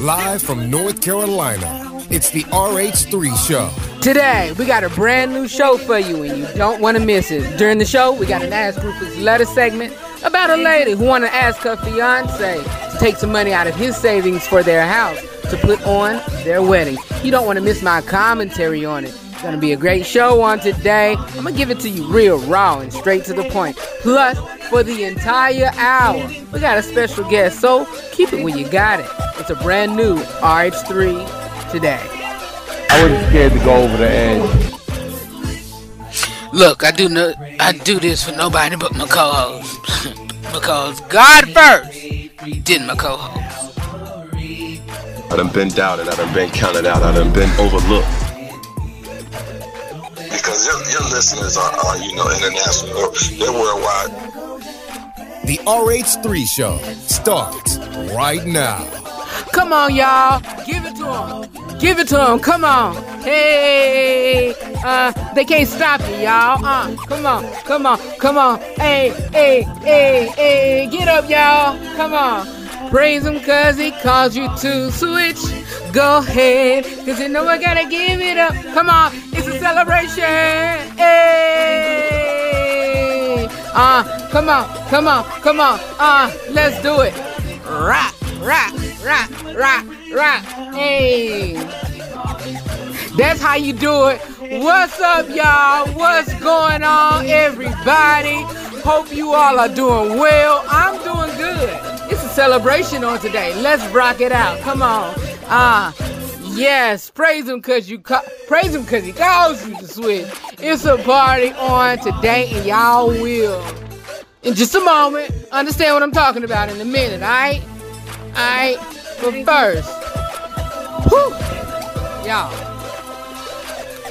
Live from North Carolina, it's the RH3 Show. Today, we got a brand new show for you, and you don't want to miss it. During the show, we got an Ask Rufus letter segment about a lady who wanted to ask her fiance to take some money out of his savings for their house to put on their wedding. You don't want to miss my commentary on it. It's gonna be a great show on today. I'm gonna give it to you real raw and straight to the point. Plus, for the entire hour, we got a special guest, so keep it when you got it. It's a brand new RH3 today. I wasn't scared to go over the edge. Look, I do no, I do this for nobody but my co-host. because God first, then my co-host. I done been doubted, I done been counted out, I done been overlooked. Because your, your listeners are, are, you know, international, they're worldwide. The RH3 Show starts right now. Come on, y'all. Give it to them. Give it to them. Come on. Hey, uh, they can't stop you, y'all. Uh, come on, come on, come on. Hey, hey, hey, hey, get up, y'all. Come on. Praise him cause he calls you to switch. Go ahead, cause you know I gotta give it up. Come on, it's a celebration. Hey, uh, come on, come on, come on. Uh, let's do it. Rock, rock, rock, rock, rock. Hey. That's how you do it. What's up, y'all? What's going on, everybody? Hope you all are doing well. I'm doing good. It's a celebration on today. Let's rock it out. Come on. Ah, yes. Praise him cause you praise him cause he calls you to switch. It's a party on today, and y'all will. In just a moment, understand what I'm talking about in a minute, alright? Alright? But first, whew, y'all.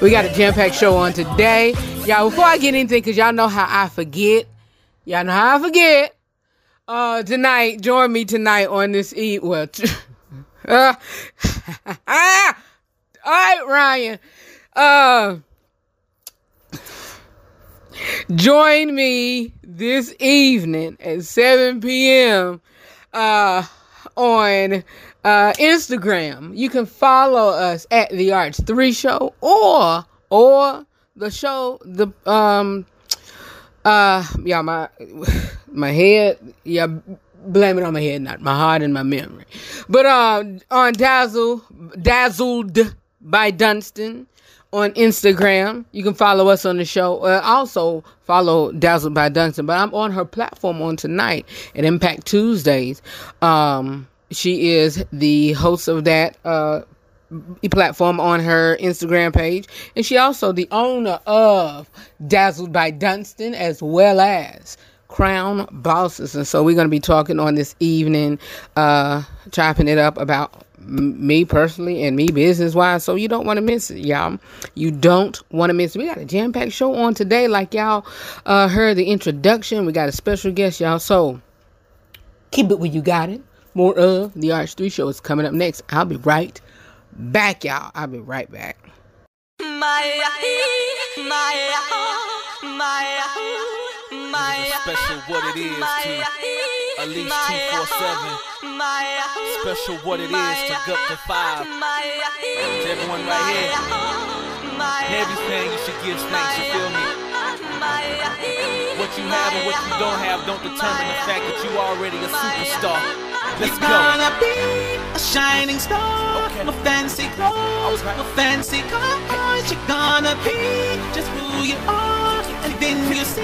We got a jam-packed show on today. Y'all, before I get anything, because y'all know how I forget. Y'all know how I forget. Uh, tonight, join me tonight on this eat. Well, t- uh, ah, all right, Ryan. Uh, join me this evening at 7 p.m. Uh, on uh, Instagram. You can follow us at the RH3 Show or or the show the um uh yeah my my head yeah blame it on my head not my heart and my memory. But uh on dazzle dazzled by dunston on instagram you can follow us on the show. Uh, also follow dazzled by dunston but i'm on her platform on tonight at impact tuesdays. Um she is the host of that uh platform on her Instagram page. And she also the owner of Dazzled by Dunston as well as Crown Bosses. And so we're going to be talking on this evening, uh, chopping it up about me personally and me business wise. So you don't want to miss it, y'all. You don't want to miss it. We got a jam packed show on today. Like y'all uh, heard the introduction, we got a special guest, y'all. So keep it where you got it. More of the RH3 show is coming up next. I'll be right back, y'all. I'll be right back. Special what it is to Elise 247. Special what it is to Gup to 5. To everyone right here. Everything you should give thanks, you feel me? What you have and what you don't have don't determine the fact that you already a superstar. Let's You're go. gonna be a shining star. Okay. No fancy clothes, Okay. no fancy cars. You're gonna be just who you are. Anything you see,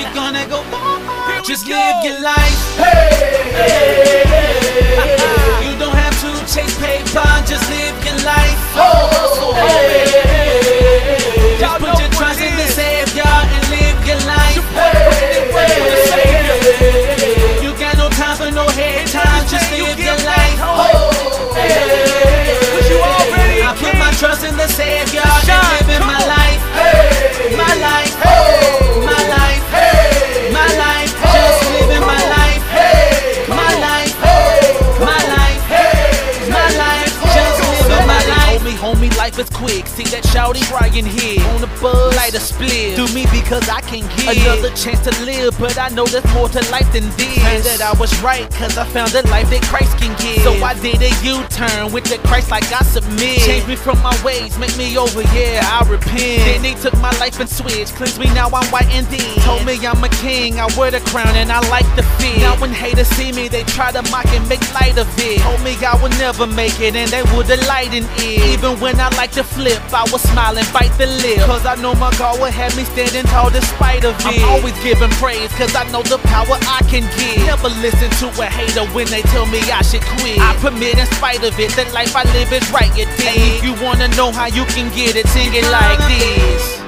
you're gonna go far. Just live your life. Hey, hey, You don't have to chase paper, just live your life. Just is quick. See that shouty crying here on the buzz, light a split. Do me because I can give. Another chance to live, but I know there's more to life than this. And that I was right, cause I found a life that Christ can give. So I did a U-turn with the Christ like I submit. Change me from my ways, make me over, yeah, I repent. Then he took my life and switched, cleansed me, now I'm white and dead. Told me I'm a king, I wear the crown and I like the fit. Now when haters see me, they try to mock and make light of it. Told me I would never make it and they would delight in it. Even when I like to flip, I will smile and bite the lip. Cause I know my God will have me standing tall despite of it. I'm always giving praise cause I know the power I can give. Never listen to a hater when they tell me I should quit. I permit in spite of it, the life I live is right, you dig? And if you wanna know how you can get it, sing it like this.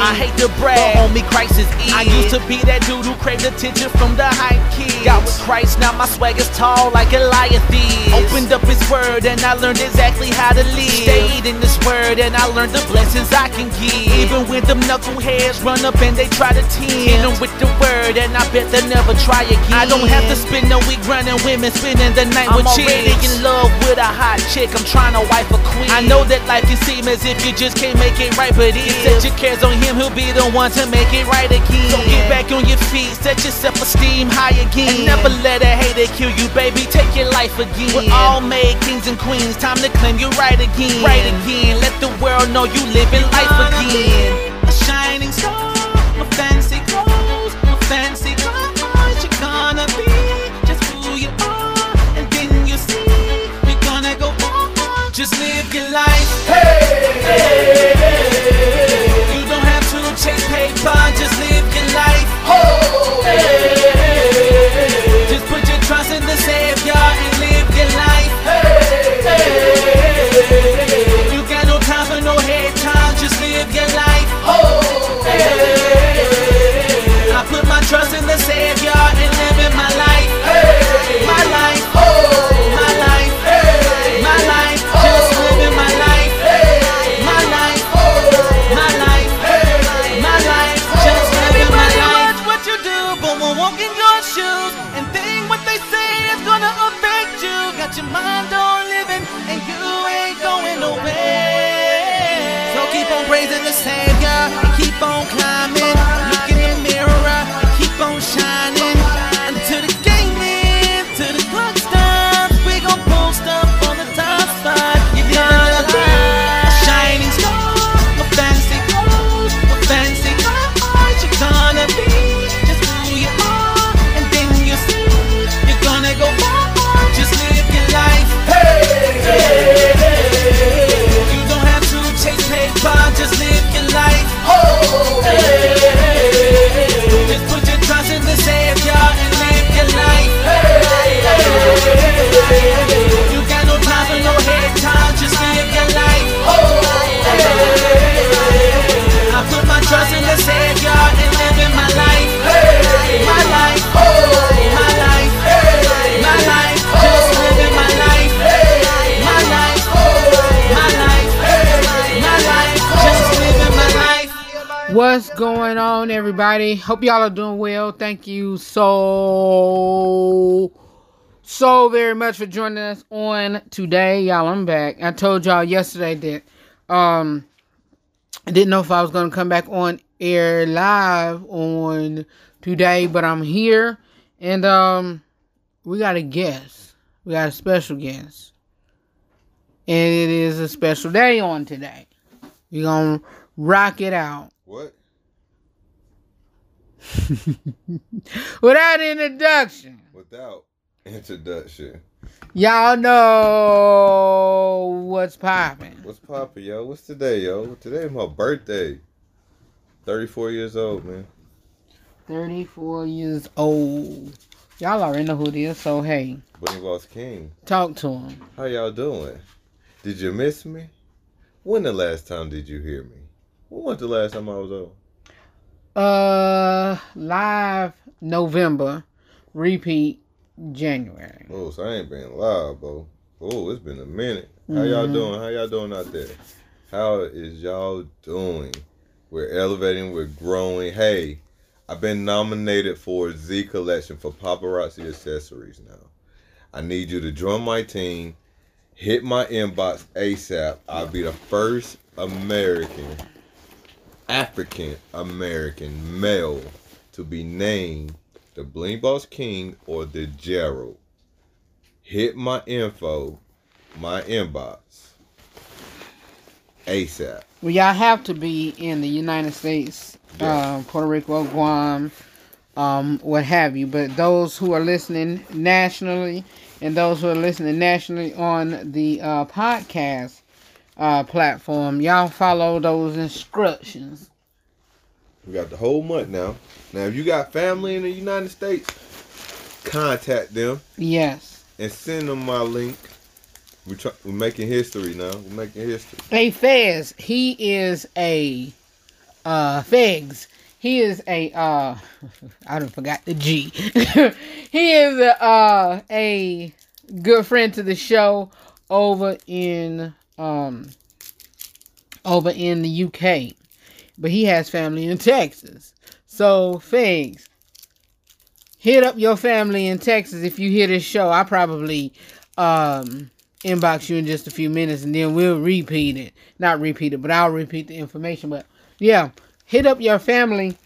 I hate to brag, but homie, Christ is it. I used to be that dude who craved attention from the hype kids. Got with Christ, now my swag is tall like Goliath is. Opened up his word and I learned exactly how to live. Stayed in this word and I learned the blessings I can give. Even when them knuckleheads run up and they try to tempt. Hit them with the word and I bet they'll never try again. I don't have to spend no week running women, spending the night I'm with chicks. already in love with a hot chick, I'm trying to wife a queen. I know that life can seem as if you just can't make it right, but if set your cares on him, he'll be the one to make it right again. So get back on your feet, set your self-esteem high again. And never let a hater kill you, baby. Take your life again. We're all made kings and queens, time to claim you right again. Right again. Let the world know you living life again. A shining star, a fancy clothes, a fancy cars. You're gonna be just who you are, and then you see you're gonna go far. Just live your life. You everybody? Hope y'all are doing well. Thank you so, so very much for joining us on today. Y'all, I'm back. I told y'all yesterday that um I didn't know if I was gonna come back on air live on today, but I'm here and um we got a guest. We got a special guest. And it is a special day on today. We're gonna rock it out. What? Without introduction, Without. Introduction. Y'all know what's popping. What's poppin', yo? What's today, yo? Today is my birthday. 34 years old, man. 34 years old. Y'all already know who it is, so hey, Bling Boss King. talk to him. How y'all doing? Did you miss me? When the last time did you hear me? When was the last time I was on? Uh, live November, repeat January. Oh, so I ain't been live, bro. Oh, it's been a minute. How y'all Mhm. doing? How y'all doing out there? How is y'all doing? We're elevating, we're growing. Hey, I've been nominated for Zi Collection for paparazzi accessories now. I need you to join my team. Hit my inbox ASAP. I'll be the first American, African American male to be named the Bling Boss King or the Gerald hit my info, my inbox, ASAP. Well, y'all have to be in the United States, uh, Puerto Rico, Guam, um, what have you. But those who are listening nationally and those who are listening nationally on the uh, podcast uh, platform, y'all follow those instructions. We got the whole month now. Now, if you got family in the United States, contact them Yes. and send them my link. We try, we're making history now. We're making history. Hey, Fez, he is a uh Fegs. He is a uh I don't forgot the G. he is a uh a good friend to the show over in um over in the UK. But he has family in Texas. So Fegs, hit up your family in Texas if you hear this show. I probably um inbox you in just a few minutes and then we'll repeat it. Not repeat it, but I'll repeat the information. But yeah, hit up your family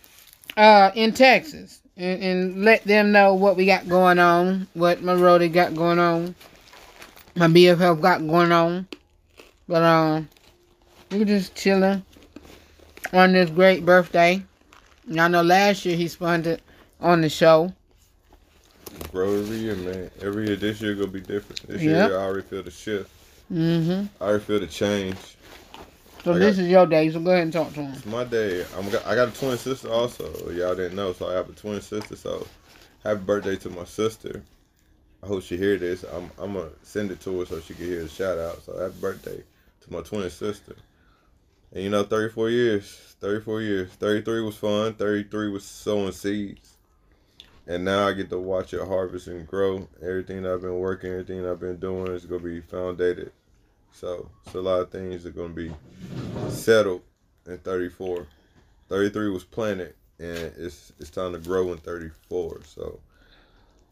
uh in Texas and, and let them know what we got going on, what my got going on, my BFF got going on. But um we're just chilling on this great birthday. And I know last year he spent it on the show. Grow every year, man. Every year, this year gonna be different. This Yep. year, I already feel the shift. Mm-hmm. I already feel the change. So I this got- is your day, so go ahead and talk to him. It's my day. I'm got, I got a twin sister also. Y'all didn't know, so I have a twin sister. So happy birthday to my sister. I hope she hear this. I'm I'm gonna send it to her so she can hear the shout out. So happy birthday to my twin sister. And you know, 34 years, 34 years. 33 was fun. 33 was sowing seeds. And now I get to watch it harvest and grow. Everything I've been working, everything I've been doing is gonna be founded. So it's a lot of things that are gonna be settled in 34. 33 was planted and it's it's time to grow in 34. So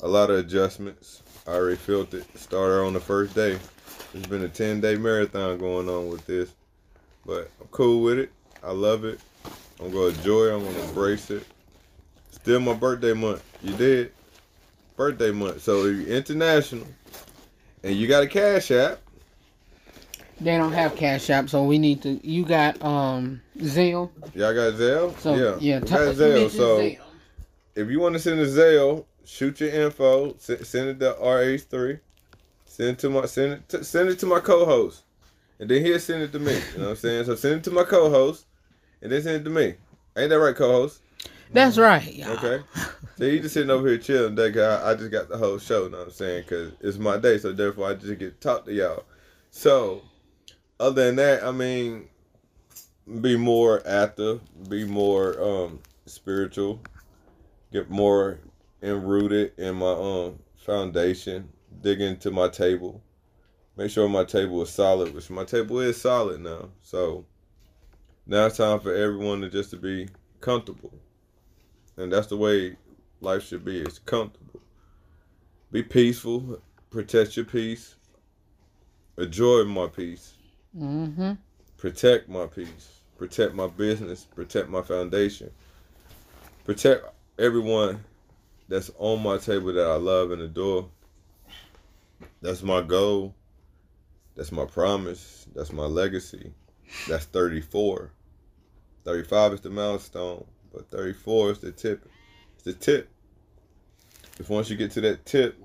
a lot of adjustments. I already felt it. Started on the first day. It's been a 10 day marathon going on with this. But I'm cool with it. I love it. I'm gonna enjoy it. I'm gonna embrace it. Still my birthday month. You did? Birthday month. So if you're international and you got a cash app, They don't have Cash App, so we need to. You got um Zelle. y'all got Zelle? So yeah. yeah, t- got Zelle. So Zelle. if you want to send a Zelle, shoot your info. Send, send it to RH3. Send it to my send it to, send it to my co-host, and then he'll send it to me. You know what I'm saying? So send it to my co-host, and then send it to me. Ain't that right, co-host? That's right. y'all. Okay. So you just sitting over here chilling that guy. I, just got the whole show. You know what I'm saying? Cause it's my day, so therefore I just get to talk to y'all. So, other than that, I mean, be more active, be more um spiritual, get more enrooted in my um foundation, dig into my table, make sure my table is solid, which my table is solid now. So now it's time for everyone to just to be comfortable. And that's the way life should be. It's comfortable. Be peaceful. Protect your peace. Enjoy my peace. Mm-hmm. Protect my peace. Protect my business. Protect my foundation. Protect everyone that's on my table that I love and adore. That's my goal. That's my promise. That's my legacy. That's 34. 35 is the milestone, but 34 is the tip. It's the tip. If once you get to that tip,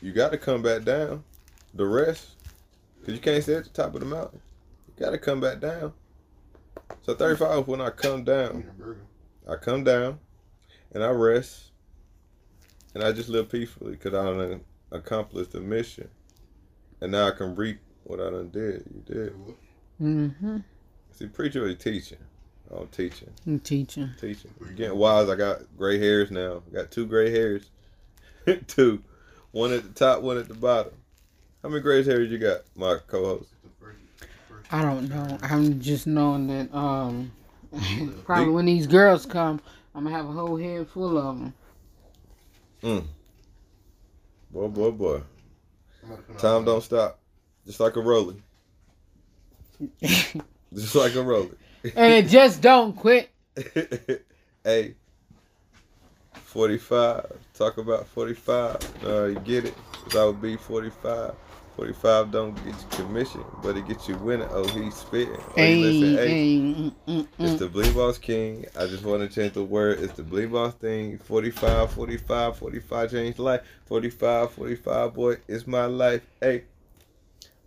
you got to come back down. The rest, because you can't stay at the top of the mountain. You got to come back down. So 35, when I come down, I come down and I rest and I just live peacefully because I done accomplished the mission. And now I can reap what I done did. You did. Mm-hmm. See, preacher is teaching. I'm teaching. I'm teaching. Teaching. Getting wise. I got gray hairs now. I got two gray hairs. two. One at the top, one at the bottom. How many gray hairs you got, my co-host? I don't know. I'm just knowing that um probably when these girls come, I'm gonna have a whole head full of them. Mm. Boy, boy, boy. Time don't stop. Just like a roller. Just like a roller. and it just don't quit. hey, 45. Talk about 45. Uh, you get it? Because I would be 45. 45 don't get you commission, but it gets you winning. Oh, he's spitting. Oh, Hey, listen, hey. hey, mm, mm, It's mm. the Blee Boss King. I just want to change the word. It's the Blee Boss thing. 45, 45, 45 changed life. 45, 45, boy, it's my life. Hey,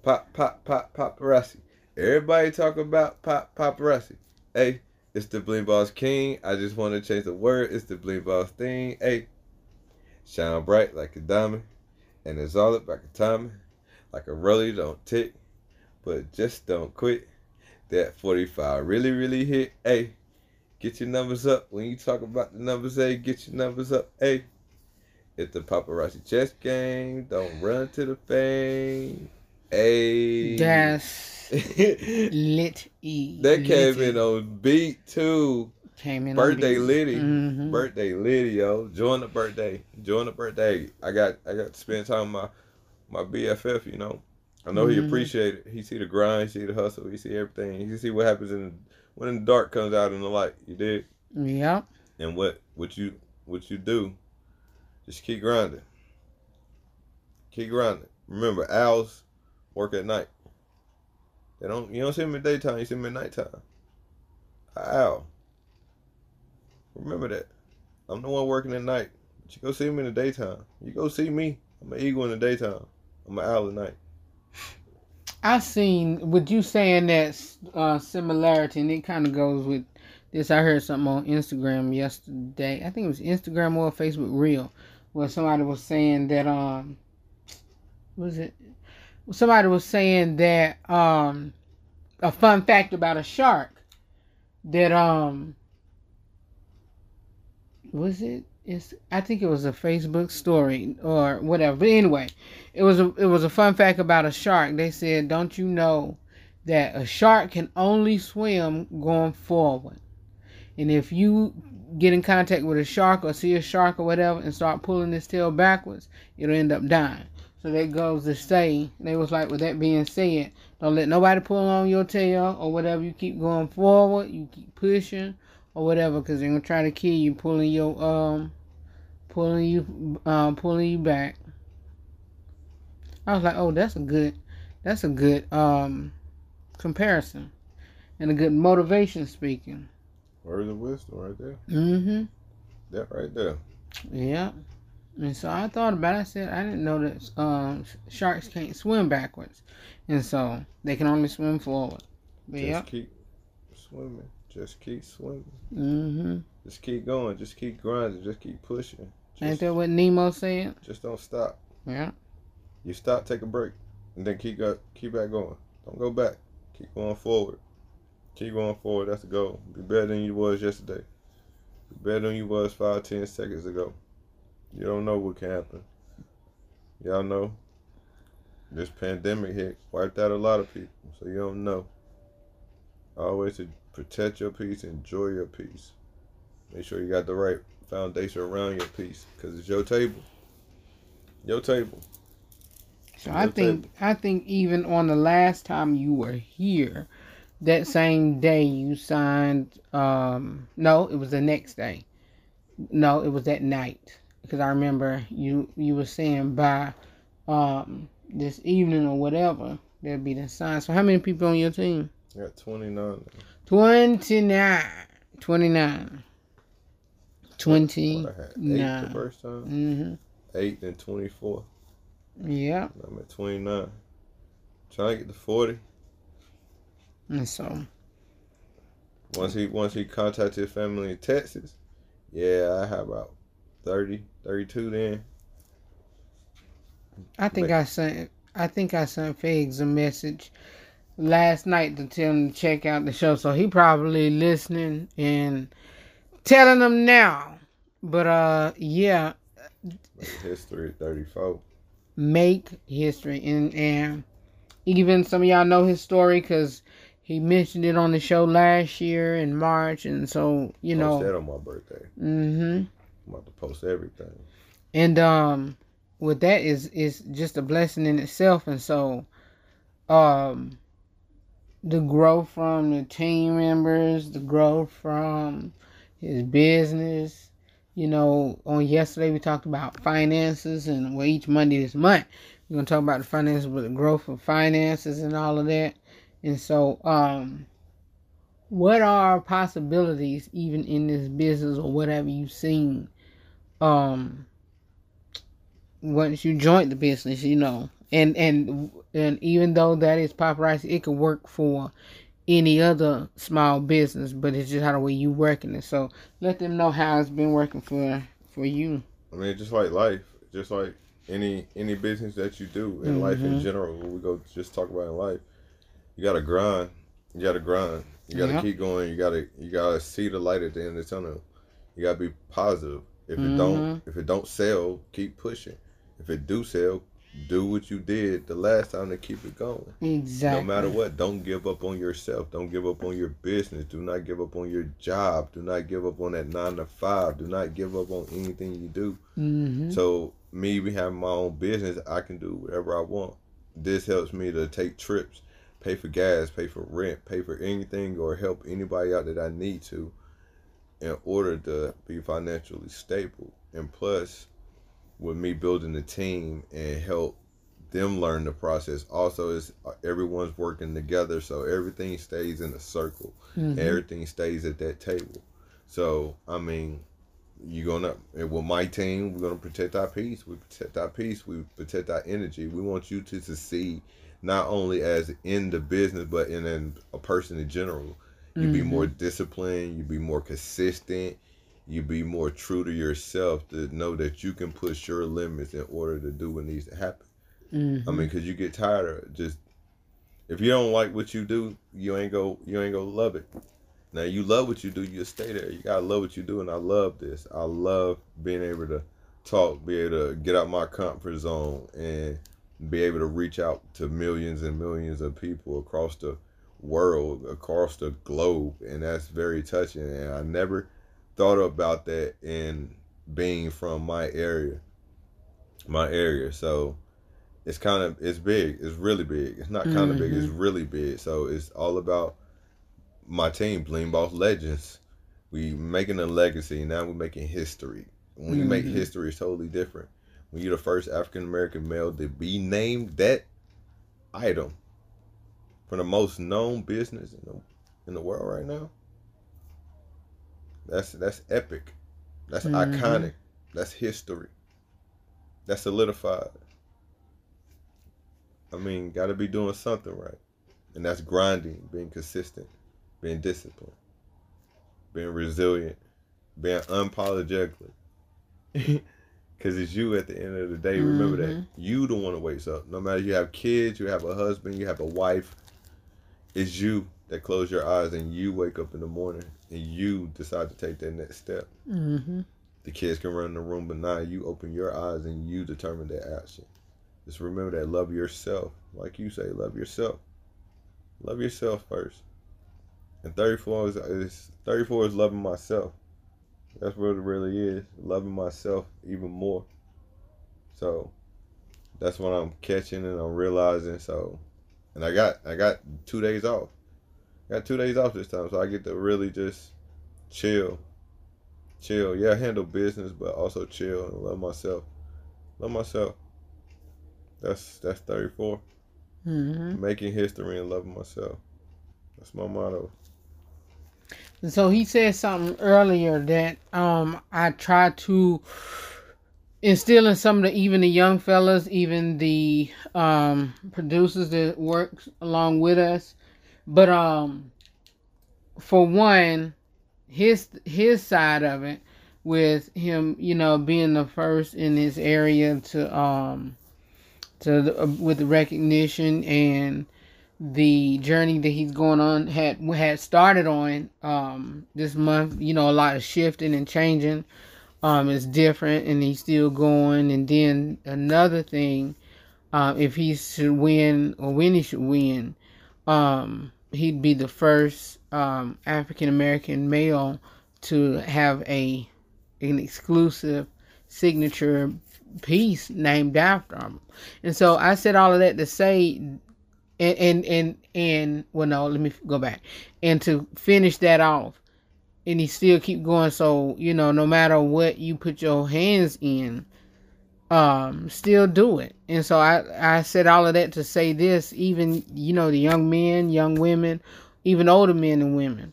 pop, pop, pop, paparazzi. Everybody talk about pop, paparazzi. Hey, it's the Blee Boss King. I just want to change the word. It's the Blee Boss thing. Hey, shine bright like a diamond. And it's all about a timing. Like a roller, don't tick, but just don't quit that 45 really, really hit. Hey, get your numbers up. When you talk about the numbers, hey, get your numbers up. Hey, it's the paparazzi chess game. Don't run to the fame. Hey. That's lit e. that came in on beat too. Came in on Birthday beat. Liddy. Mhm. Birthday Liddy, yo. Join the birthday. Join the birthday. I got I got to spend time with my my BFF, you know. I know he Mhm. appreciate it. He see the grind, he see the hustle, he see everything. He see what happens in when the dark comes out in the light. You did? Yep. And what what you what you do, just keep grinding. Keep grinding. Remember, owls work at night. They don't you don't see them in daytime, you see them at nighttime. A owl. Remember that. I'm the one working at night. But you go see me in the daytime. You go see me. I'm an eagle in the daytime. An owl at night. I seen with you saying that uh, similarity, and it kind of goes with this. I heard something on Instagram yesterday. I think it was Instagram or Facebook Real, where somebody was saying that um, was it? Somebody was saying that um, a fun fact about a shark that um, was it? It's I think it was a Facebook story or whatever. But anyway, it was a it was a fun fact about a shark. They said, "Don't you know that a shark can only swim going forward? And if you get in contact with a shark or see a shark or whatever and start pulling its tail backwards, it'll end up dying." So that goes to say, they was like, with that being said, don't let nobody pull on your tail or whatever. You keep going forward, you keep pushing or whatever, because they're gonna try to kill you, pulling your um, pulling you, um, pulling you back. I was like, oh, that's a good, that's a good um comparison, and a good motivation speaking. Words of wisdom right there. Mm-hmm. That right there. Yeah. And so I thought about it. I said I didn't know that um, sharks can't swim backwards, and so they can only swim forward. But Just yeah. keep swimming. Just keep swimming. Mm-hmm. Just keep going. Just keep grinding. Just keep pushing. Ain't that what Nemo said? just don't stop. Yeah. You stop, take a break, and then keep up, keep back going. Don't go back. Keep going forward. Keep going forward. That's the goal. Be better than you was yesterday. Be better than you was five, ten seconds ago. You don't know what can happen. Y'all know. This pandemic hit, wiped out a lot of people, so you don't know. Always to protect your peace, enjoy your peace. Make sure you got the right foundation around your peace, cause it's your table. Your table. So I think table. I think even on the last time you were here, that same day you signed. Um, no, it was the next day. No, it was that night because I remember you you were saying by um this evening or whatever there'll be the sign. So how many people on your team? I got 29 now. 29. 29. What I had? Eight the first time. Mm-hmm. Eight and 24. Yeah. I'm at 29. Trying to get to 40. And so Once he once he contacted his family in Texas, yeah, I have about 30, 32 then. I think I sent I think I sent Figs a message last night to tell him to check out the show. So he probably listening and telling them now. But uh yeah, Make history 34. make history and and even some of y'all know his story because he mentioned it on the show last year in March and so you Post that on my birthday. Mm-hmm. I'm about to post everything. and um with that is is just a blessing in itself and so um the growth from the team members the growth from his business. You know on yesterday we talked about finances and well each monday this month we're to talk about the finances but the growth of finances and all of that. And so um what are possibilities even in this business or whatever you've seen um once you join the business, you know, and and and even though that is paparazzi, it could work for any other small business, but it's just how the way you working it. So let them know how it's been working for for you. I mean, just like life, just like any any business that you do in life in mm-hmm. general. We go just talk about in life, you gotta grind. You gotta grind. You gotta Yeah. keep going. You gotta you gotta see the light at the end of the tunnel. You gotta be positive. If it don't mm-hmm. if it don't sell, keep pushing. If it do sell, do what you did the last time to keep it going. Exactly. No matter what, don't give up on yourself. Don't give up on your business. Do not give up on your job. Do not give up on that nine to five. Do not give up on anything you do. Mm-hmm. So me, we have my own business. I can do whatever I want. This helps me to take trips, pay for gas, pay for rent, pay for anything, or help anybody out that I need to, in order to be financially stable. And plus, with me building the team and help them learn the process. Also, is uh, everyone's working together, so everything stays in a circle. Mm-hmm. Everything stays at that table. So I mean, you're gonna with my team, we're gonna protect our peace. We protect our peace. We protect our energy. We want you to succeed, not only as in the business, but in, in a person in general. You be mm-hmm. more disciplined. You be more consistent. You be more true to yourself to know that you can push your limits in order to do what needs to happen. I mean, mm-hmm. cause you get tired of just if you don't like what you do, you ain't go you ain't gonna love it. Now you love what you do, you stay there. You gotta love what you do, and I love this. I love being able to talk, be able to get out my comfort zone, and be able to reach out to millions and millions of people across the world, across the globe, and that's very touching. And I never thought about that in being from my area, my area. So it's kind of it's big. It's really big. It's not kind of big. It's mm-hmm. really big. So it's all about my team, Bling Boss Legends. We making a legacy. Now we're making history. When you make mm-hmm. history, it's totally different. When you're the first African American male to be named that item for the most known business in the in the world right now. That's that's epic. That's mm-hmm. iconic. That's history. That's solidified. I mean, got to be doing something right, and that's grinding, being consistent, being disciplined, being resilient, being unapologetically. Because it's you at the end of the day. Remember that mm-hmm. you the one that wakes up. No matter you have kids, you have a husband, you have a wife. It's you that close your eyes and you wake up in the morning and you decide to take that next step. Mm-hmm. The kids can run in the room, but now you open your eyes and you determine that action. Just remember that love yourself. Like you say, love yourself. Love yourself first. And 34 is, is 34 is loving myself. That's what it really is. Loving myself even more. So that's what I'm catching and I'm realizing. So and I got I got two days off. Got two days off this time, so I get to really just chill. Chill. Yeah, handle business, but also chill and love myself. Love myself. That's that's 34. Mm-hmm. Making history and loving myself. That's my motto. So he said something earlier that um I try to instill in some of the even the young fellas, even the um, producers that work along with us. But um, for one, his his side of it, with him, you know, being the first in his area to um to the, uh, with the recognition and the journey that he's going on had had started on um this month you know a lot of shifting and changing um is different and he's still going. And then another thing um if he should win or when he should win um he'd be the first um african american male to have a an exclusive signature piece named after him. And so i said all of that to say and and and and well no let me go back. And to finish that off and he still keep going so you know no matter what you put your hands in um still do it and so i i said all of that to say this even you know the young men young women even older men and women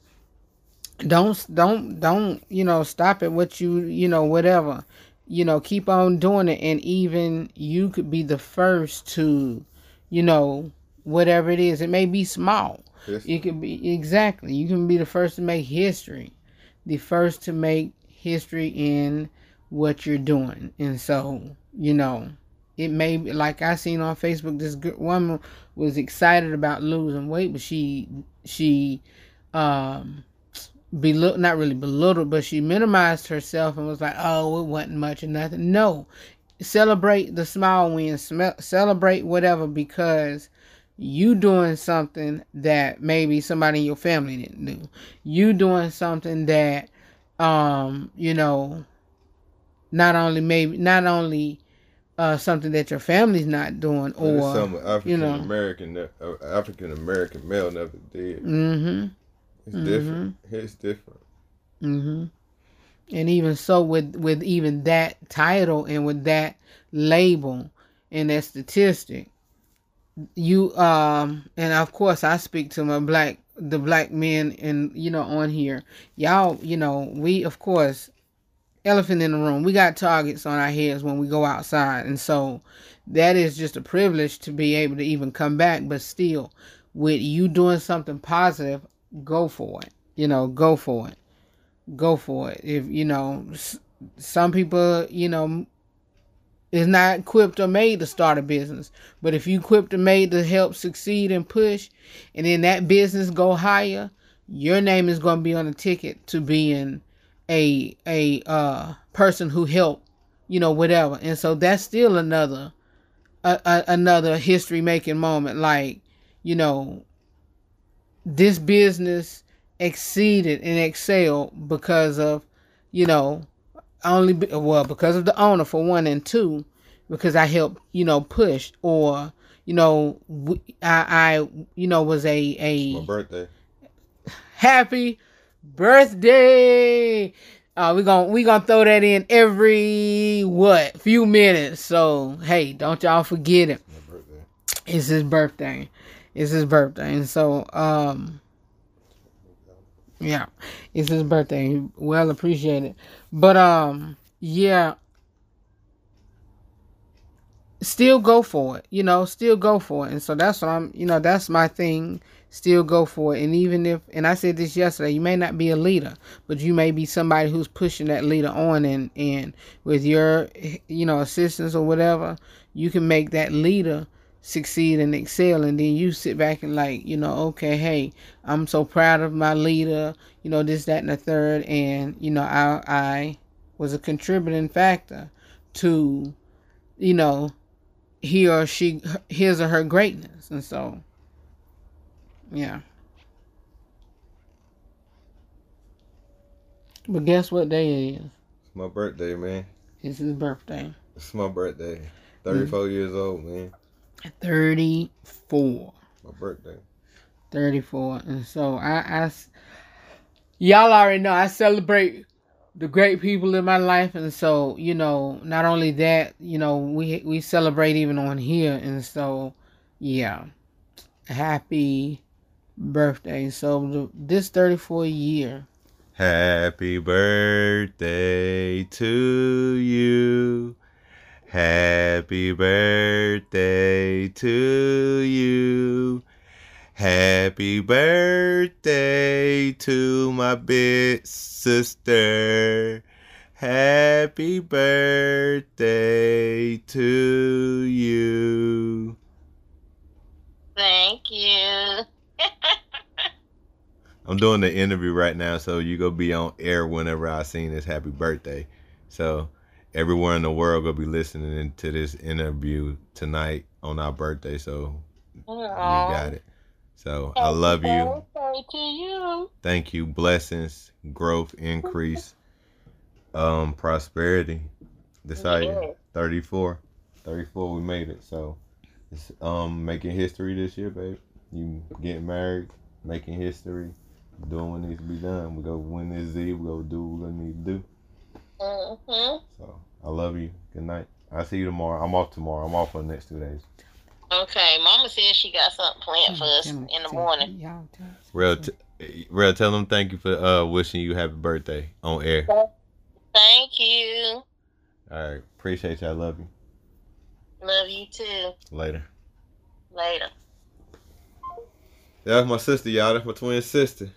don't don't don't you know stop at what you you know whatever you know keep on doing it and even you could be the first to you know whatever it is. It may be small. Yes. It could be exactly. You can be the first to make history, the first to make history in what you're doing. And so, you know, it may be like I seen on Facebook. This woman was excited about losing weight, but she she um belittled not really belittled, but she minimized herself and was like, "Oh, it wasn't much or nothing." No, celebrate the small wins, celebrate whatever because you doing something that maybe somebody in your family didn't do. You doing something that um, you know, not only maybe not only uh, something that your family's not doing, or some African you know, American uh, African American male never did. Mm-hmm. It's mm-hmm. different. It's different. Mm-hmm. And even so, with with even that title and with that label and that statistic, you um and of course I speak to my black the black men and you know on here y'all you know we of course elephant in the room. We got targets on our heads when we go outside. And so that is just a privilege to be able to even come back but still with you doing something positive go for it. You know go for it. Go for it. If you know some people you know is not equipped or made to start a business. But if you equipped or made to help succeed and push, and then that business go higher, your name is going to be on the ticket to being a a uh, person who helped, you know, whatever. And so that's still another a, a, another history making moment. Like, you know, this business exceeded and excelled because of, you know, only be, well because of the owner for one and two because I helped you know push or you know I I you know was a a my birthday happy birthday uh, we gonna we gonna throw that in every what few minutes so hey don't y'all forget it it's his birthday it's his birthday and so um yeah, it's his birthday. Well appreciated. But um, yeah. Still go for it, you know. Still go for it, and so that's what I'm. You know, that's my thing. Still go for it, and even if, and I said this yesterday, you may not be a leader, but you may be somebody who's pushing that leader on, and and with your, you know, assistance or whatever, you can make that leader succeed and excel. And then you sit back and like you know okay hey i'm so proud of my leader you know this that and the third. And you know i i was a contributing factor to you know he or she his or her greatness. And so yeah but guess what day it is it's my birthday man it's his birthday it's my birthday 34 mm-hmm. years old man 34. My birthday. 34. And so I, I, y'all already know I celebrate the great people in my life. And so, you know, not only that, you know, we, we celebrate even on here. And so, yeah, happy birthday. So this 34 year. Happy birthday to you. Happy birthday to you. Happy birthday to my big sister. Happy birthday to you. Thank you. I'm doing the interview right now, so you gonna be on air whenever I sing this happy birthday. So everywhere in the world gonna be listening to this interview tonight on our birthday. So you got it. So I love you. Birthday to you. Thank you. Blessings, growth, increase, um, prosperity. This you 34. 34 we made it. So it's um making history this year, babe. You getting married, making history, doing what needs to be done. We go win this Z, we go do what we gonna need to do. Mhm. So I love you. Good night. I'll see you tomorrow. I'm off tomorrow. I'm off for the next two days. Okay, Mama said she got something planned for us in the morning. Real, t- real. Tell them thank you for uh wishing you happy birthday on air. Thank you. All right, appreciate you. I love you. Love you too. Later. Later. That's my sister, y'all. That's my twin sister.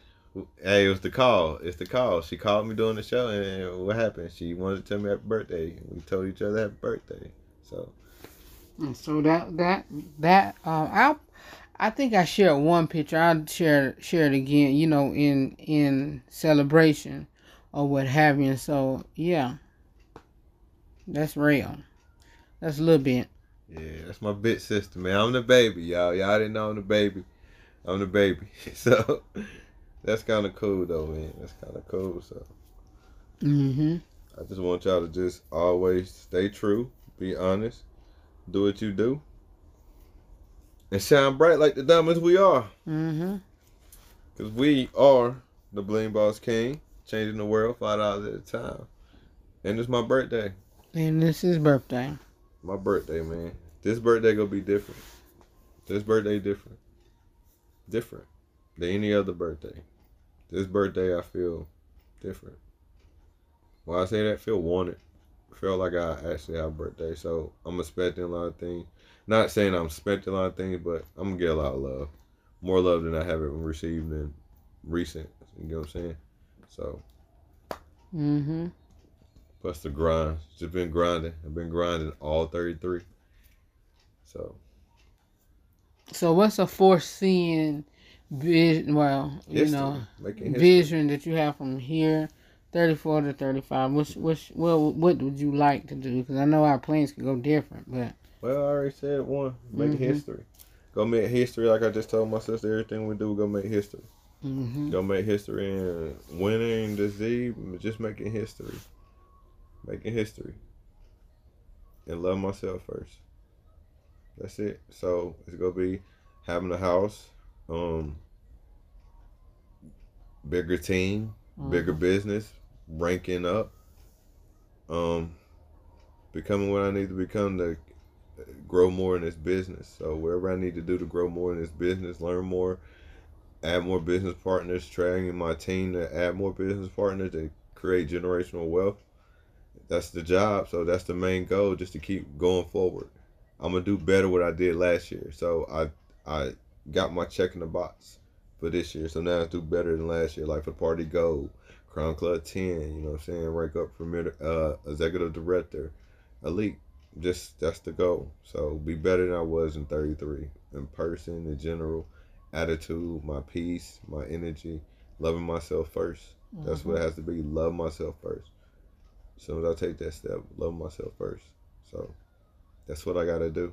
Hey, it was the call. It's the call. She called me during the show, and what happened? She wanted to tell me happy birthday. We told each other happy birthday. So And so that that that um I I think I shared one picture. I'll share share it again, you know, in in celebration or what have you. And so yeah. That's real. That's a little bit. yeah, that's my big sister, man. I'm the baby, y'all. Y'all didn't know I'm the baby. I'm the baby. So that's kind of cool, though, man. That's kind of cool. So Mm-hmm. I just want y'all to just always stay true, be honest, do what you do, and shine bright like the diamonds we are. Mm-hmm. Because we are the Bling Boss King, changing the world five dollars at a time. And it's my birthday. And this is birthday. My birthday, man. This birthday gonna be different. This birthday different. Different than any other birthday. This birthday I feel different. Why I say that, feel wanted. Feel like I actually have a birthday. So I'm expecting a lot of things. Not saying I'm expecting a lot of things, but I'm gonna get a lot of love. More love than I haven't received in recent. You know what I'm saying? So Mm-hmm. plus the grind. Just been grinding. I've been grinding all 33. So So what's a foreseeing vision well, you history. know, vision that you have from here 34 to 35 which which well what would you like to do because i know our plans could go different but Well, I already said one. Making Mhm. history. Go make history like I just told my sister. Everything we do, go make history. hmm Go make history and winning the Z. Just making history. Making history. And love myself first. That's it. So it's gonna be having a house, um, bigger team, bigger business, ranking up, um, becoming what I need to become to grow more in this business. So wherever I need to do to grow more in this business, learn more, add more business partners, training my team to add more business partners to create generational wealth. That's the job. So that's the main goal, just to keep going forward. I'm gonna do better what I did last year. So I I got my check in the box for this year. So now I do better than last year. Like for Party Gold, Crown Club 10, you know what I'm saying? Rank up premier uh executive director, elite. Just that's the goal. So be better than I was in 33 in person, in general, attitude, my peace, my energy, loving myself first. That's what it has to be. Love myself first. As soon as I take that step, love myself first. So that's what I gotta do.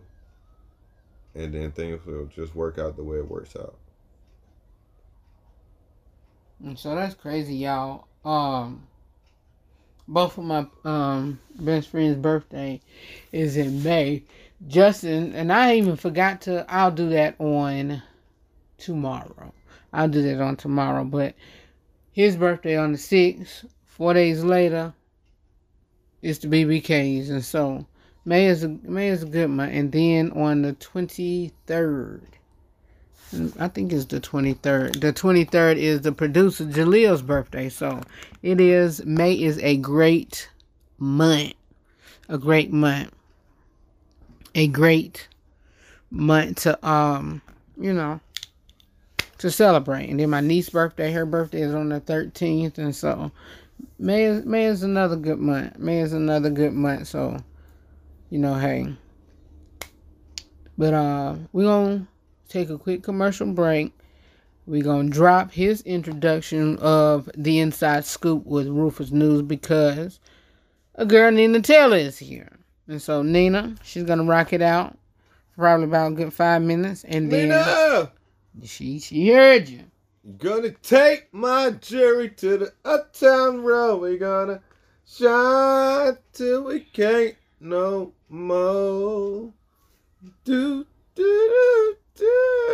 And then things will just work out the way it works out. so that's crazy y'all um both of my um best friend's birthday is in may justin and i even forgot to i'll do that on tomorrow i'll do that on tomorrow but his birthday on the 6th four days later is the bbks and so may is may is a good month and then on the 23rd I think it's the 23rd. The 23rd is the producer Jaleel's birthday. So it is, May is a great month. A great month. a great month to um, you know, to celebrate. And then my niece's birthday, her birthday is on the 13th, and so May is May is another good month. May is another good month. So, you know, hey. But uh, we're gonna take a quick commercial break. We're gonna drop his introduction of the inside scoop with Rufus News because a girl Nina Taylor is here. And so Nina, she's gonna rock it out for probably about a good five minutes and then Nina, she she heard you. gonna take my jury to the uptown road. We're gonna shine till we can't no more. Do do do do.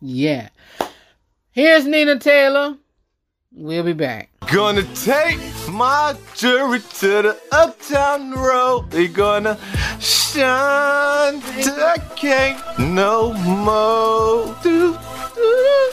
Yeah. Here's Nina Taylor. We'll be back. Gonna take my jury to the uptown road. We're gonna shine till I can't no more. Do, do,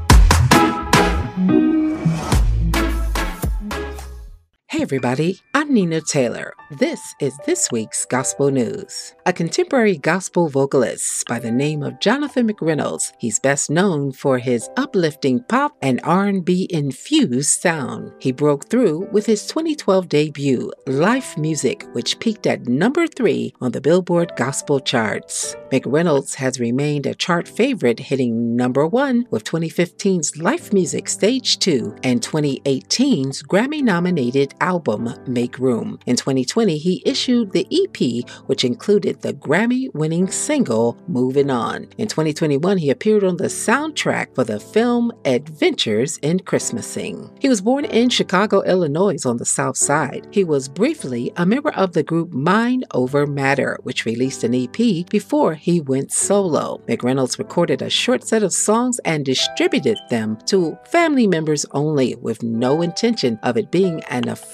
Hey everybody, I'm Nina Taylor. This is this week's Gospel News. A contemporary gospel vocalist by the name of Jonathan McReynolds. He's best known for his uplifting pop and R&B infused sound. He broke through with his 2012 debut, Life Music, which peaked at number 3 on the Billboard Gospel charts. McReynolds has remained a chart favorite, hitting number 1 with 2015's Life Music Stage 2 and 2018's Grammy-nominated album Make Room. In 2020, he issued the EP, which included the Grammy winning single Moving On. In 2021, he appeared on the soundtrack for the film Adventures in Christmasing. He was born in Chicago, Illinois, on the South Side. He was briefly a member of the group Mind Over Matter, which released an EP before he went solo. McReynolds recorded a short set of songs and distributed them to family members only, with no intention of it being an official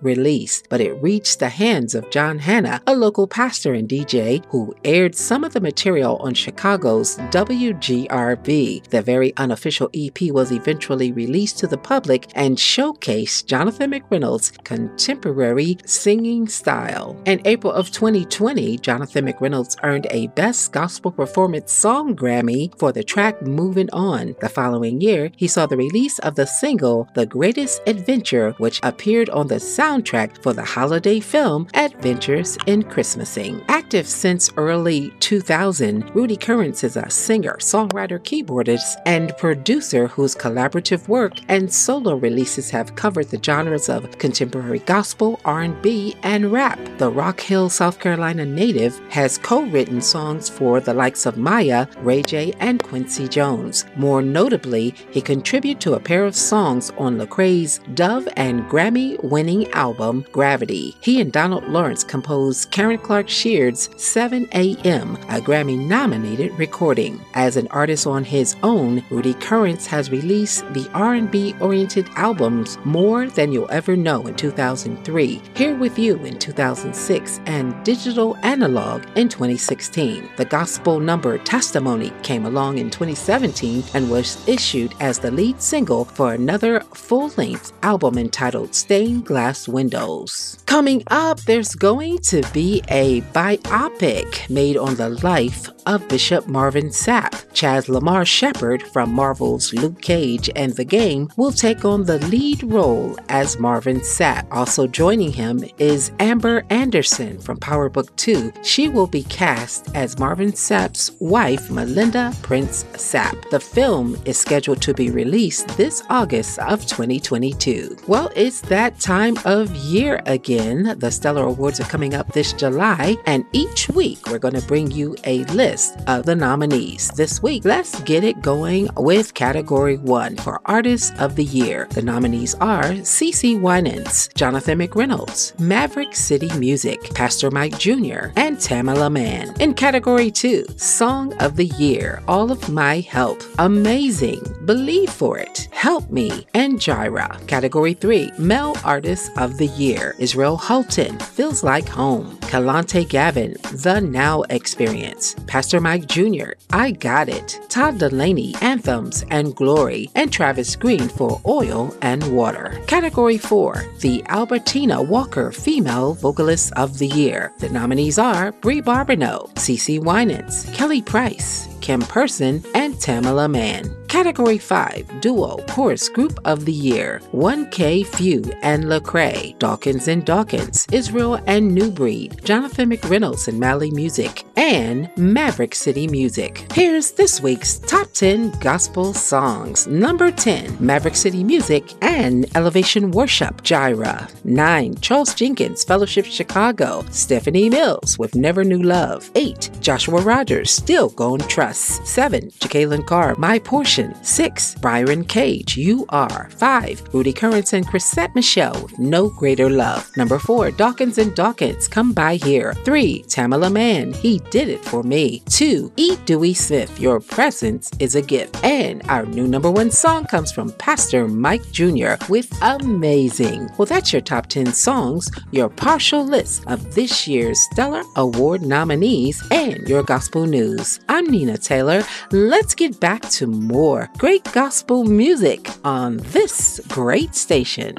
release, but it reached the hands of John Hanna, a local pastor and DJ who aired some of the material on Chicago's WGRB. The very unofficial EP was eventually released to the public and showcased Jonathan McReynolds' contemporary singing style. In April of 2020, Jonathan McReynolds earned a Best Gospel Performance Song Grammy for the track Moving On. The following year, he saw the release of the single The Greatest Adventure, which appeared on the soundtrack for the holiday film Adventures in Christmasing. Active since early 2000, Rudy Currence is a singer, songwriter, keyboardist, and producer whose collaborative work and solo releases have covered the genres of contemporary gospel, R&B, and rap. The Rock Hill, South Carolina native has co-written songs for the likes of Maya, Ray J, and Quincy Jones. More notably, he contributed to a pair of songs on Lecrae's Dove and Grammy winning album Gravity. He and Donald Lawrence composed Karen Clark Sheard's 7 a.m., a Grammy nominated recording. As an artist on his own, Rudy Currence has released the R&B oriented albums More Than You'll Ever Know in 2003, Here With You in 2006, and Digital Analog in 2016. The gospel number Testimony came along in 2017 and was issued as the lead single for another full length album entitled Glass Windows. Coming up, there's going to be a biopic made on the life of Bishop Marvin Sapp. Chaz Lamar Shepard from Marvel's Luke Cage and The Game will take on the lead role as Marvin Sapp. Also joining him is Amber Anderson from Power Book 2. She will be cast as Marvin Sapp's wife, Melinda Prince Sapp. The film is scheduled to be released this August of 2022. Well, it's that time time of year again. The Stellar Awards are coming up this July, and each week we're going to bring you a list of the nominees. This week, let's get it going with category one for Artists of the Year. The nominees are CeCe Winans, Jonathan McReynolds, Maverick City Music, Pastor Mike Jr., and Tamela Mann. In category two, Song of the Year, All of My Help, Amazing, Believe for It, Help Me, and Jireh. Category 3 Male Artist of the Year Israel Houghton, Feels Like Home, Kelontae Gavin, The Now Experience, Pastor Mike Jr., I Got It, Todd Dulaney, Anthems and Glory, and Travis Green for Oil and Water. Category 4 The Albertina Walker Female Vocalist of the Year. The nominees are Bri Babineaux, CeCe Winans, Kelly Price, Kim Person, and Tamela Mann. Category 5 Duo Chorus Group of the Year 1K Phew and Lecrae, Dawkins and Dawkins, Israel and New Breed, Jonathan McReynolds and Mali Music, and Maverick City Music. Here's this week's top 10 gospel songs. Number 10 Maverick City Music and Elevation Worship, Jireh. 9 Charles Jenkins, Fellowship Chicago, Stephanie Mills with Never Knew Love. 8 Joshua Rogers, Still Gon' Trust. 7 Jekalyn Carr, My Portion. 6. Byron Cage, You Are. 5. Rudy Currence and Chrisette Michele No Greater Love. Number 4. Dawkins and Dawkins, Come By Here. 3. Tamela Mann, He Did It For Me. 2. E. Dewey Smith, Your Presence is a Gift. And our new number one song comes from Pastor Mike Jr. with Amazing. Well, that's your top 10 songs, your partial list of this year's Stellar Award nominees, and your gospel news. I'm Nina Taylor. Let's get back to more great gospel music on this great station.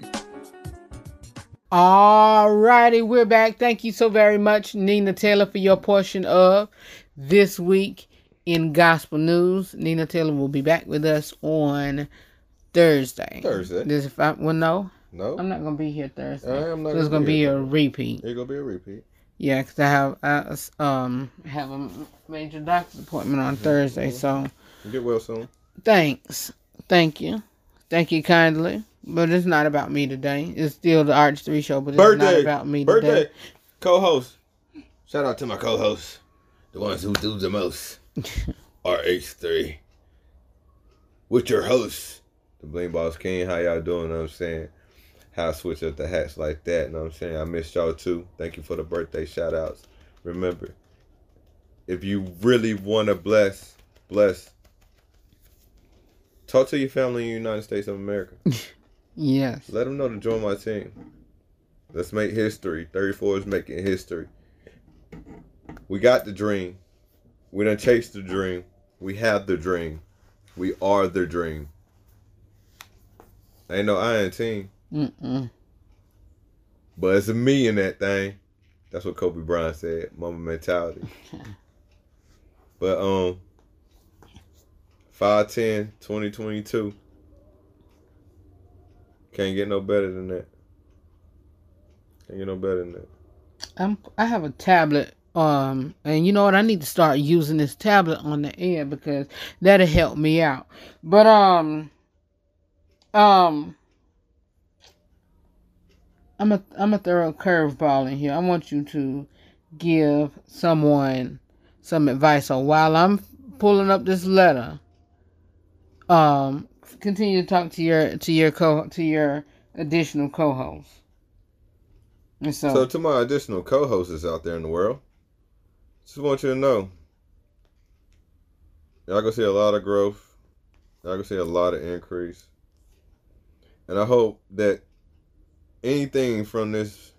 All righty, we're back. Thank you so very much, Nina Taylor, for your portion of this week in gospel news. Nina Taylor will be back with us on Thursday. Thursday. This if I well no. No. I'm not gonna be here Thursday. I am not So it's gonna gonna be be a repeat. It's gonna be a repeat. Yeah, cause I have I, um have a major doctor's appointment on Thursday. So Get well soon. thanks, thank you, thank you kindly. But it's not about me today. It's still the RH3 show, but it's not Birthday. about me Birthday. today. Co-host. Shout out to my co-hosts, the ones who do the most. RH3. With your host, the Bling Boss King. How y'all doing? Know what I'm saying how I switch up the hats like that. You Know what I'm saying I missed y'all too. Thank you for the birthday shout outs. Remember, if you really want to bless, bless. Talk to your family in the United States of America. Yes. Let them know to join my team. Let's make history. 34 is making history. We got the dream. We done chased the dream. We have the dream. We are the dream. Ain't no I in team. Mm-mm. But it's a me in that thing. That's what Kobe Bryant said. Mama mentality. but um 510 2022. Can't get no better than that. Can't get no better than that. I'm I have a tablet. Um, and you know what? I need to start using this tablet on the air because that'll help me out. But um, um, I'm a I'm a throw a curveball in here. I want you to give someone some advice. So while I'm pulling up this letter, um, continue to talk to your to your co to your additional co-host. And so, So to my additional co-hosts out there in the world, just want you to know, y'all gonna see a lot of growth. Y'all gonna see a lot of increase. And I hope that anything from this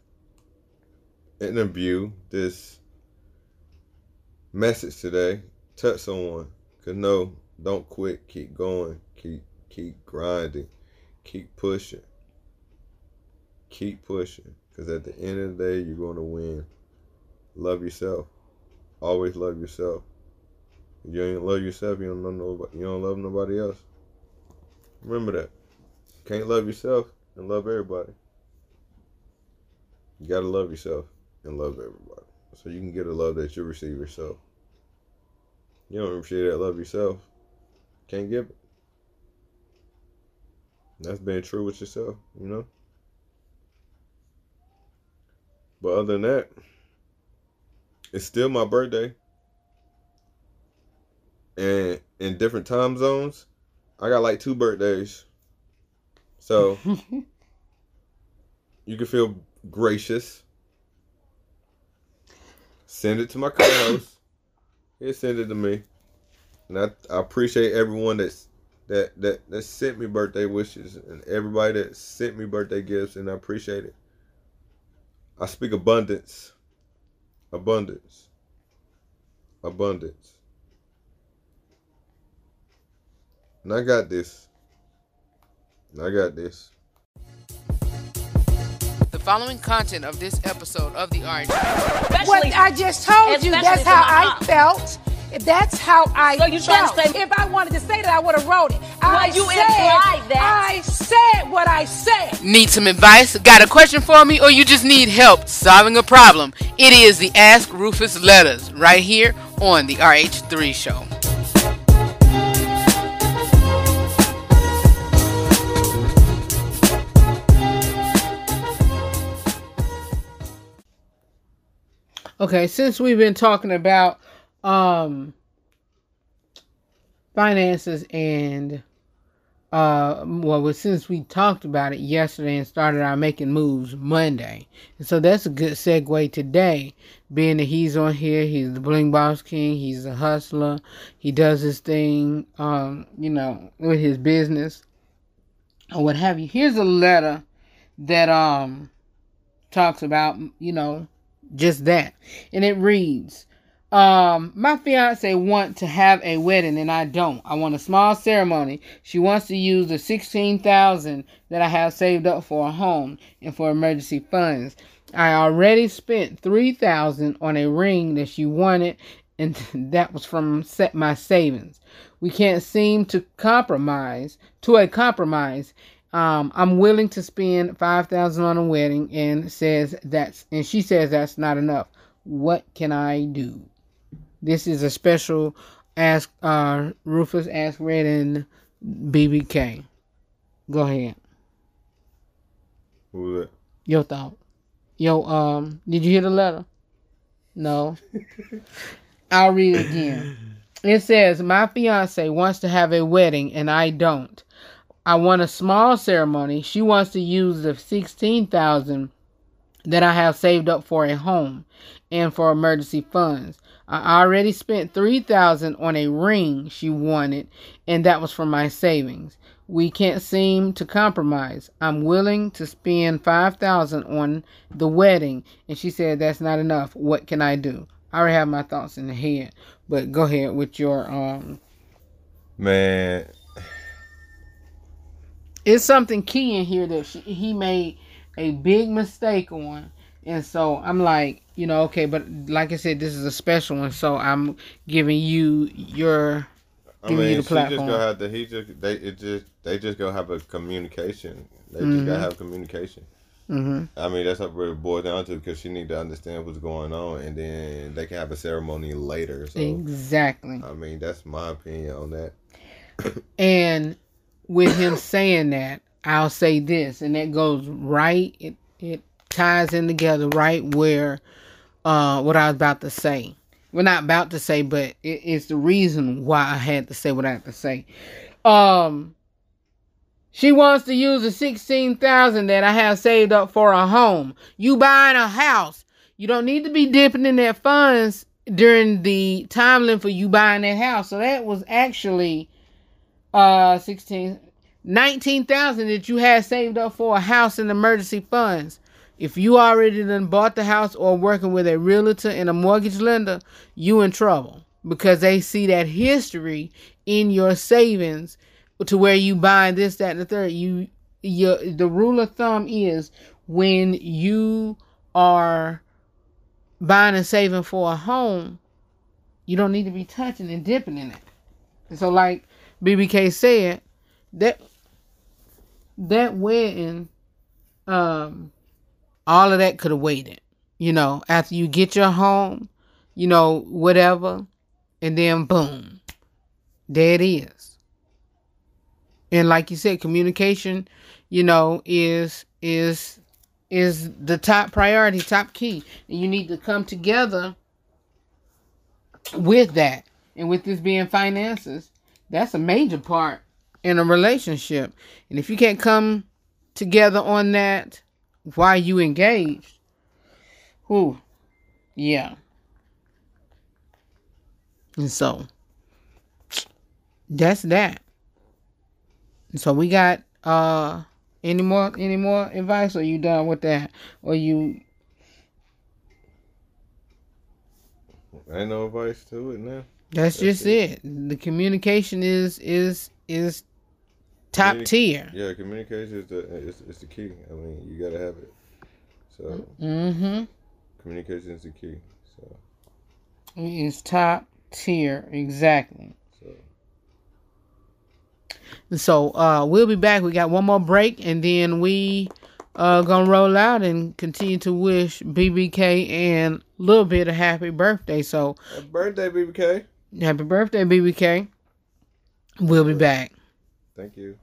interview, this message today, touch someone. Cause no, don't quit. Keep going. Keep keep grinding. Keep pushing. Keep pushing. Because at the end of the day, you're going to win. Love yourself. Always love yourself. If you ain't love yourself, you don't nobody, you don't love nobody else. Remember that. Can't love yourself and love everybody. You gotta love yourself and love everybody. So you can get a love that you receive yourself. You don't appreciate that love yourself. Can't give it. That's being true with yourself, you know? But other than that, it's still my birthday. And in different time zones, I got like two birthdays. So you can feel gracious. Send it to my co-host. He send it to me. And I, I appreciate everyone that's that that that sent me birthday wishes and everybody that sent me birthday gifts and I appreciate it. I speak abundance. Abundance. Abundance. And I got this. I got this. The following content of this episode of the Orange. What I just told you, that's how I felt. That's how I So you trying to felt. say- if I wanted to say that, I would have wrote it. I you said, implied that. I said what I said. Need some advice? Got a question for me? Or you just need help solving a problem? It is the Ask Rufus Letters right here on the RH3 Show. Okay, since we've been talking about um finances and uh well since we talked about it yesterday and started our making moves Monday. And so that's a good segue today, being that he's on here, he's the bling boss king, he's a hustler, he does his thing um, you know, with his business or what have you. Here's a letter that um talks about, you know, just that. And it reads, um, my fiance want to have a wedding and I don't. I want a small ceremony. She wants to use the sixteen thousand that I have saved up for a home and for emergency funds. I already spent three thousand on a ring that she wanted, and that was from set my savings. We can't seem to compromise to a compromise. Um, I'm willing to spend five thousand on a wedding, and says that's and she says that's not enough. What can I do? This is a special ask uh Rufus Ask Red and BBK. Go ahead. Who was that? Your thought. Yo, um, did you hear the letter? No. I'll read it again. It says, My fiance wants to have a wedding and I don't. I want a small ceremony. She wants to use the sixteen thousand that I have saved up for a home and for emergency funds. I already spent three thousand on a ring she wanted, and that was from my savings. We can't seem to compromise. I'm willing to spend five thousand on the wedding, and she said that's not enough. What can I do? I already have my thoughts in the head, but go ahead with your um. Man, It's something key in here that she, he made a big mistake on, and so I'm like, you know, okay, but like I said, this is a special one, so I'm giving you your I mean, you the she just platform. gonna have to. He just they it just they just gonna have a communication. They just Mhm. gotta have communication. Mhm. I mean, that's what it boils down to because she need to understand what's going on, and then they can have a ceremony later. So Exactly. I mean, that's my opinion on that. And with him saying that, I'll say this, and that goes right. It it ties in together right where uh what I was about to say. Well, not about to say, but it, it's the reason why I had to say what I had to say. Um, she wants to use the sixteen thousand that I have saved up for a home. You buying a house, you don't need to be dipping in that funds during the time limit for you buying that house. So that was actually uh 16 19,000 that you had saved up for a house in emergency funds. If you already done bought the house or working with a realtor and a mortgage lender, you in trouble because they see that history in your savings to where you buying this, that, and the third. You your the rule of thumb is when you are buying and saving for a home, you don't need to be touching and dipping in it. And so like BBK said, that that wedding, um, all of that could have waited. You know, after you get your home, you know, whatever, and then boom, there it is. And like you said, communication, you know, is is is the top priority, top key. And you need to come together with that. And with this being finances, that's a major part in a relationship. And if you can't come together on that while you engaged, whoo, yeah. And so that's that. And so we got uh any more any more advice or you done with that? Or you Ain't no advice to it now. That's, that's just it. it. The communication is is is top Communi- tier. Yeah, communication is the is, is the key. I mean, you gotta have it. So mm-hmm. communication is the key. So it's top tier exactly. So so uh, we'll be back. We got one more break, and then we uh gonna roll out and continue to wish BBK and a little bit of happy birthday. So happy birthday, BBK. Happy birthday, BBK. We'll be back. Thank you.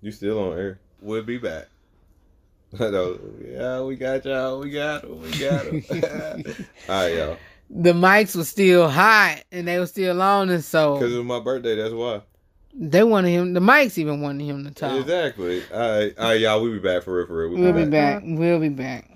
You still on air? We'll be back. yeah, we got y'all. We got them. We got them. All right, y'all. The mics were still hot and they were still on, and so because it was my birthday, that's why. They wanted him. The mics even wanted him to talk. Exactly. All right, all right, y'all. We'll be back for real. For real. We'll, we'll be, back. back. We'll be back.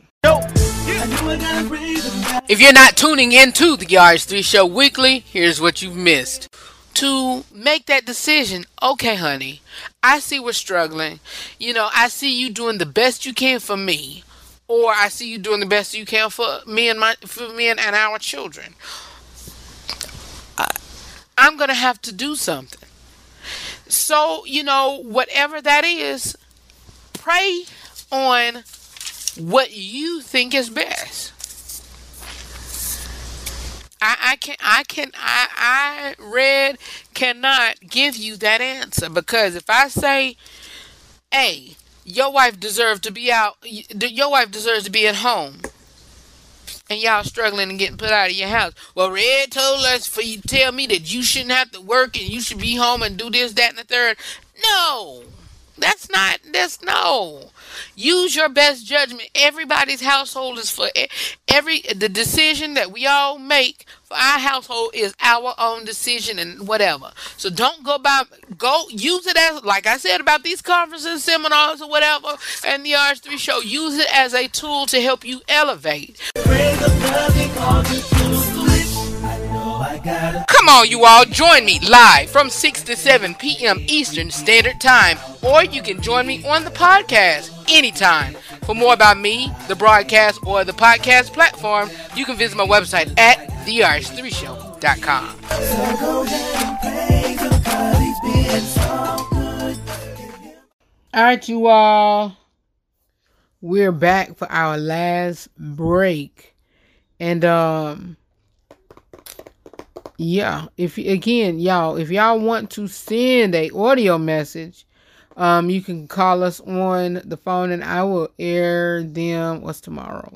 If you're not tuning into the RH3 Show weekly, here's what you've missed. To make that decision, okay, honey, I see we're struggling. You know, I see you doing the best you can for me, or I see you doing the best you can for me and my for me and, and our children. I'm gonna have to do something. So, you know, whatever that is, pray on what you think is best. I, I can I can I I read cannot give you that answer because if I say, A, your wife deserves to be out. Your wife deserves to be at home." And y'all struggling and getting put out of your house. Well, Red told us for you tell me that you shouldn't have to work and you should be home and do this, that, and the third. No, that's not. That's no. Use your best judgment. Everybody's household is for every the decision that we all make for our household is our own decision and whatever. So don't go by go use it as like I said about these conferences, seminars or whatever and the RH3 show. Use it as a tool to help you elevate. Come on, you all, join me live from 6 to 7 p.m. Eastern Standard Time, or you can join me on the podcast anytime. For more about me, the broadcast, or the podcast platform, you can visit my website at therh3show.com. All right, you all. We're back for our last break. And um yeah, if again, y'all, if y'all want to send a audio message, um, you can call us on the phone and I will air them. What's tomorrow?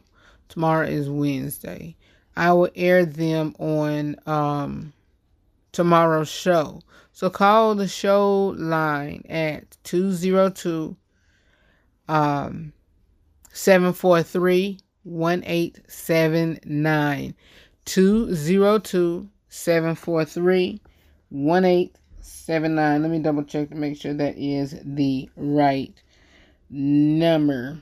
Tomorrow is Wednesday. I will air them on um tomorrow's show. So call the show line at 202 um 743 1879 202 743 1879. Let me double check to make sure that is the right number.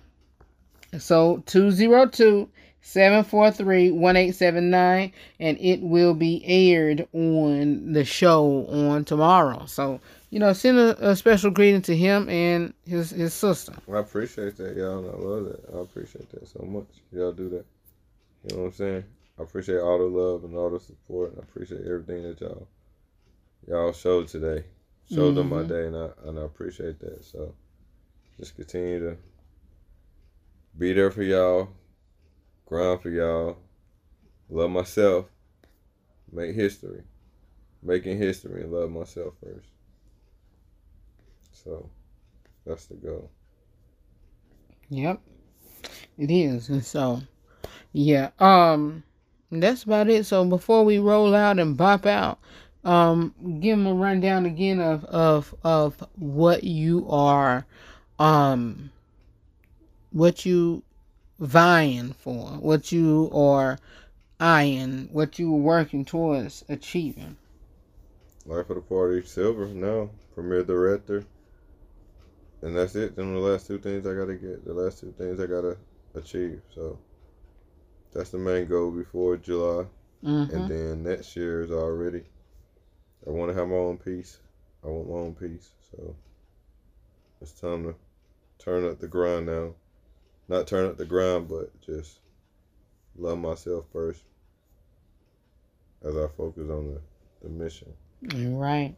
So 202 743 1879, and it will be aired on the show on tomorrow. So, you know, send a, a special greeting to him and his, his sister. I appreciate that, y'all. I love that. I appreciate that so much. Y'all do that. You know what I'm saying? I appreciate all the love and all the support, and I appreciate everything that y'all y'all showed today. Showed mm-hmm. them my day, and I and I appreciate that. So just continue to be there for y'all, grind for y'all, love myself, make history, making history, and love myself first. So that's the goal. Yep, it is, and so yeah. Um that's about it. So before we roll out and bop out, um, give them a rundown again of of of what you are, um, what you vying for, what you are eyeing, what you are working towards achieving. Life of the Party, Silver, no. Premier Director. And that's it. Then the last two things I gotta get. The last two things I gotta achieve. So that's the main goal before July. Mm-hmm. And then next year is already. I want to have my own piece. I want my own piece. So it's time to turn up the grind now. Not turn up the grind, but just love myself first as I focus on the, the mission. Right.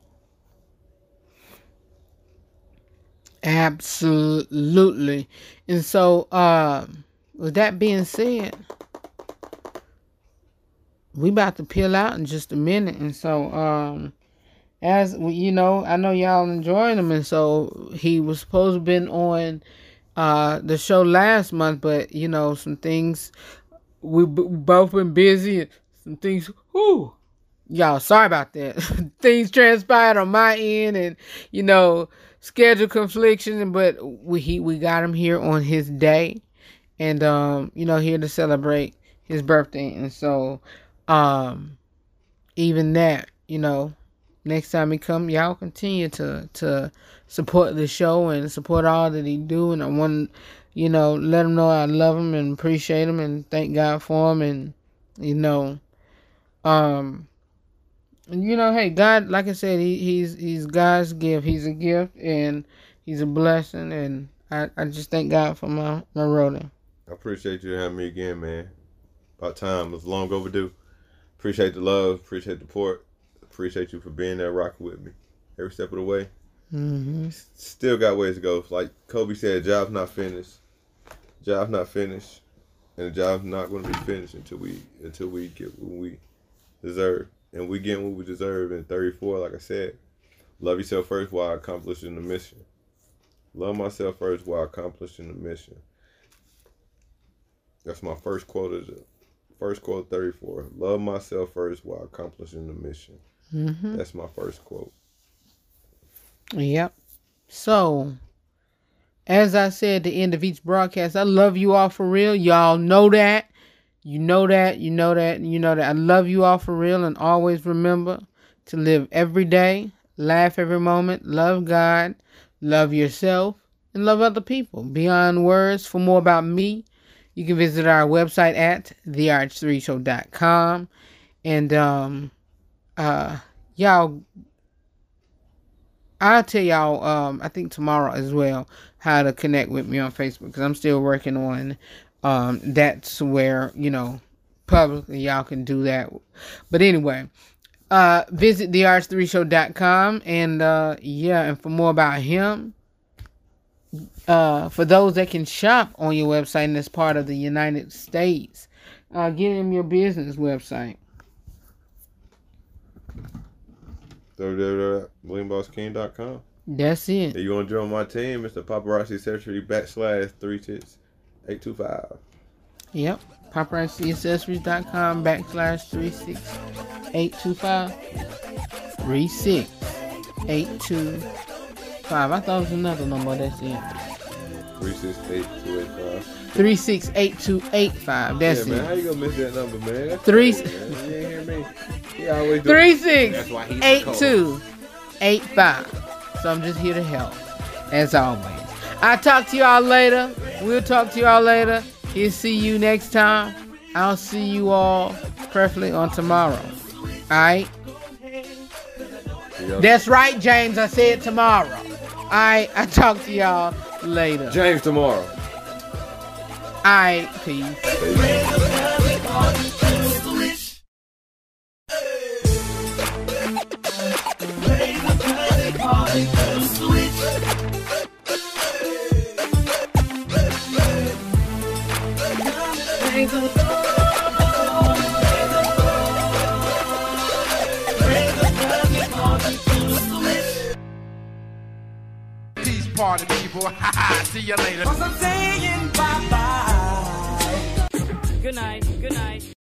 Absolutely. And so, um, with that being said, we about to peel out in just a minute. And so, um, as you know, I know y'all enjoying him, and so he was supposed to been on uh the show last month, but you know, some things we b- both been busy. and Some things, whoo, y'all sorry about that things transpired on my end and you know schedule confliction but we he we got him here on his day and um you know here to celebrate his birthday and so um even that you know next time he come y'all continue to to support the show and support all that he do and i want you know let him know i love him and appreciate him and thank god for him and you know um you know, hey, God, like I said, he, he's he's God's gift. He's a gift and he's a blessing, and I, I just thank God for my my rolling. I appreciate you having me again, man. About time. It's long overdue. Appreciate the love. Appreciate the support. Appreciate you for being there, rocking with me every step of the way. Mm-hmm. Still got ways to go. Like Kobe said, job's not finished. Job's not finished, and the job's not going to be finished until we until we get what we deserve and we get what we deserve in 34 like i said love yourself first while accomplishing the mission love myself first while accomplishing the mission that's my first quote of the first quote 34 love myself first while accomplishing the mission. Mm-hmm. that's my first quote. Yep. So as i said at the end of each broadcast i love you all for real. Y'all know that. You know that, you know that, you know that. I love you all for real and always remember to live every day, laugh every moment, love God, love yourself, and love other people. Beyond words, for more about me, you can visit our website at therh3show.com. And um uh y'all I'll tell y'all um I think tomorrow as well how to connect with me on Facebook because I'm still working on um, that's where you know publicly y'all can do that. But anyway, uh, visit therh3show.com and uh, yeah, and for more about him. Uh, for those that can shop on your website and as part of the United States, uh, get him your business website. www.blingbossking.com. That's it. If you want to join my team, it's the paparazzi accessory backslash three tits eight two five. Yep. PaparazziAccessories.com backslash three six eight two five three six eight two five. I thought it was another number. That's it. Three six eight two eight five. Three six eight two eight five. That's yeah, it. man. How you gonna miss that number, man? That's Three. Crazy, man. You ain't hear me. He always do Three it. six That's why he's the eight coach. two eight five. So I'm just here to help, as always. I'll talk to y'all later. We'll talk to y'all later. He'll see you next time. I'll see you all preferably on tomorrow. Alright? That's right, James. I said tomorrow. Alright, I'll talk to y'all later. James tomorrow. Alright, peace. Peace party people. See you later. Cause I'm saying bye bye. Good night. Good night.